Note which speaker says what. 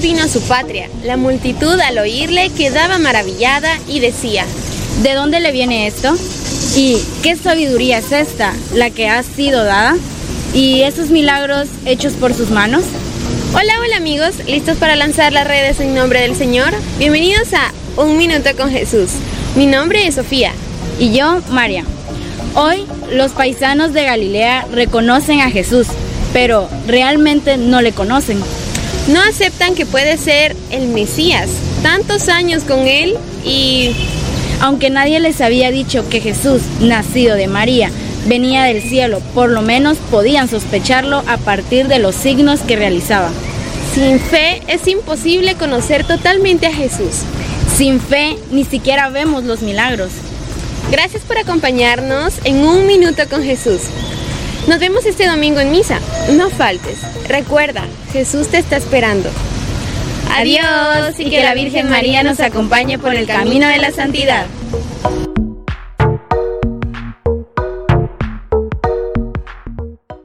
Speaker 1: vino a su patria. La multitud al oírle quedaba maravillada y decía,
Speaker 2: ¿de dónde le viene esto? ¿Y qué sabiduría es esta, la que ha sido dada? ¿Y esos milagros hechos por sus manos?
Speaker 1: Hola, hola amigos, ¿listos para lanzar las redes en nombre del Señor? Bienvenidos a Un Minuto con Jesús. Mi nombre es Sofía.
Speaker 2: Y yo, María. Hoy los paisanos de Galilea reconocen a Jesús, pero realmente no le conocen.
Speaker 1: No aceptan que puede ser el Mesías. Tantos años con él y...
Speaker 2: Aunque nadie les había dicho que Jesús, nacido de María, venía del cielo, por lo menos podían sospecharlo a partir de los signos que realizaba.
Speaker 1: Sin fe es imposible conocer totalmente a Jesús.
Speaker 2: Sin fe ni siquiera vemos los milagros.
Speaker 1: Gracias por acompañarnos en un minuto con Jesús. Nos vemos este domingo en misa. No faltes. Recuerda, Jesús te está esperando.
Speaker 2: Adiós y que la Virgen María nos acompañe por el camino de la santidad.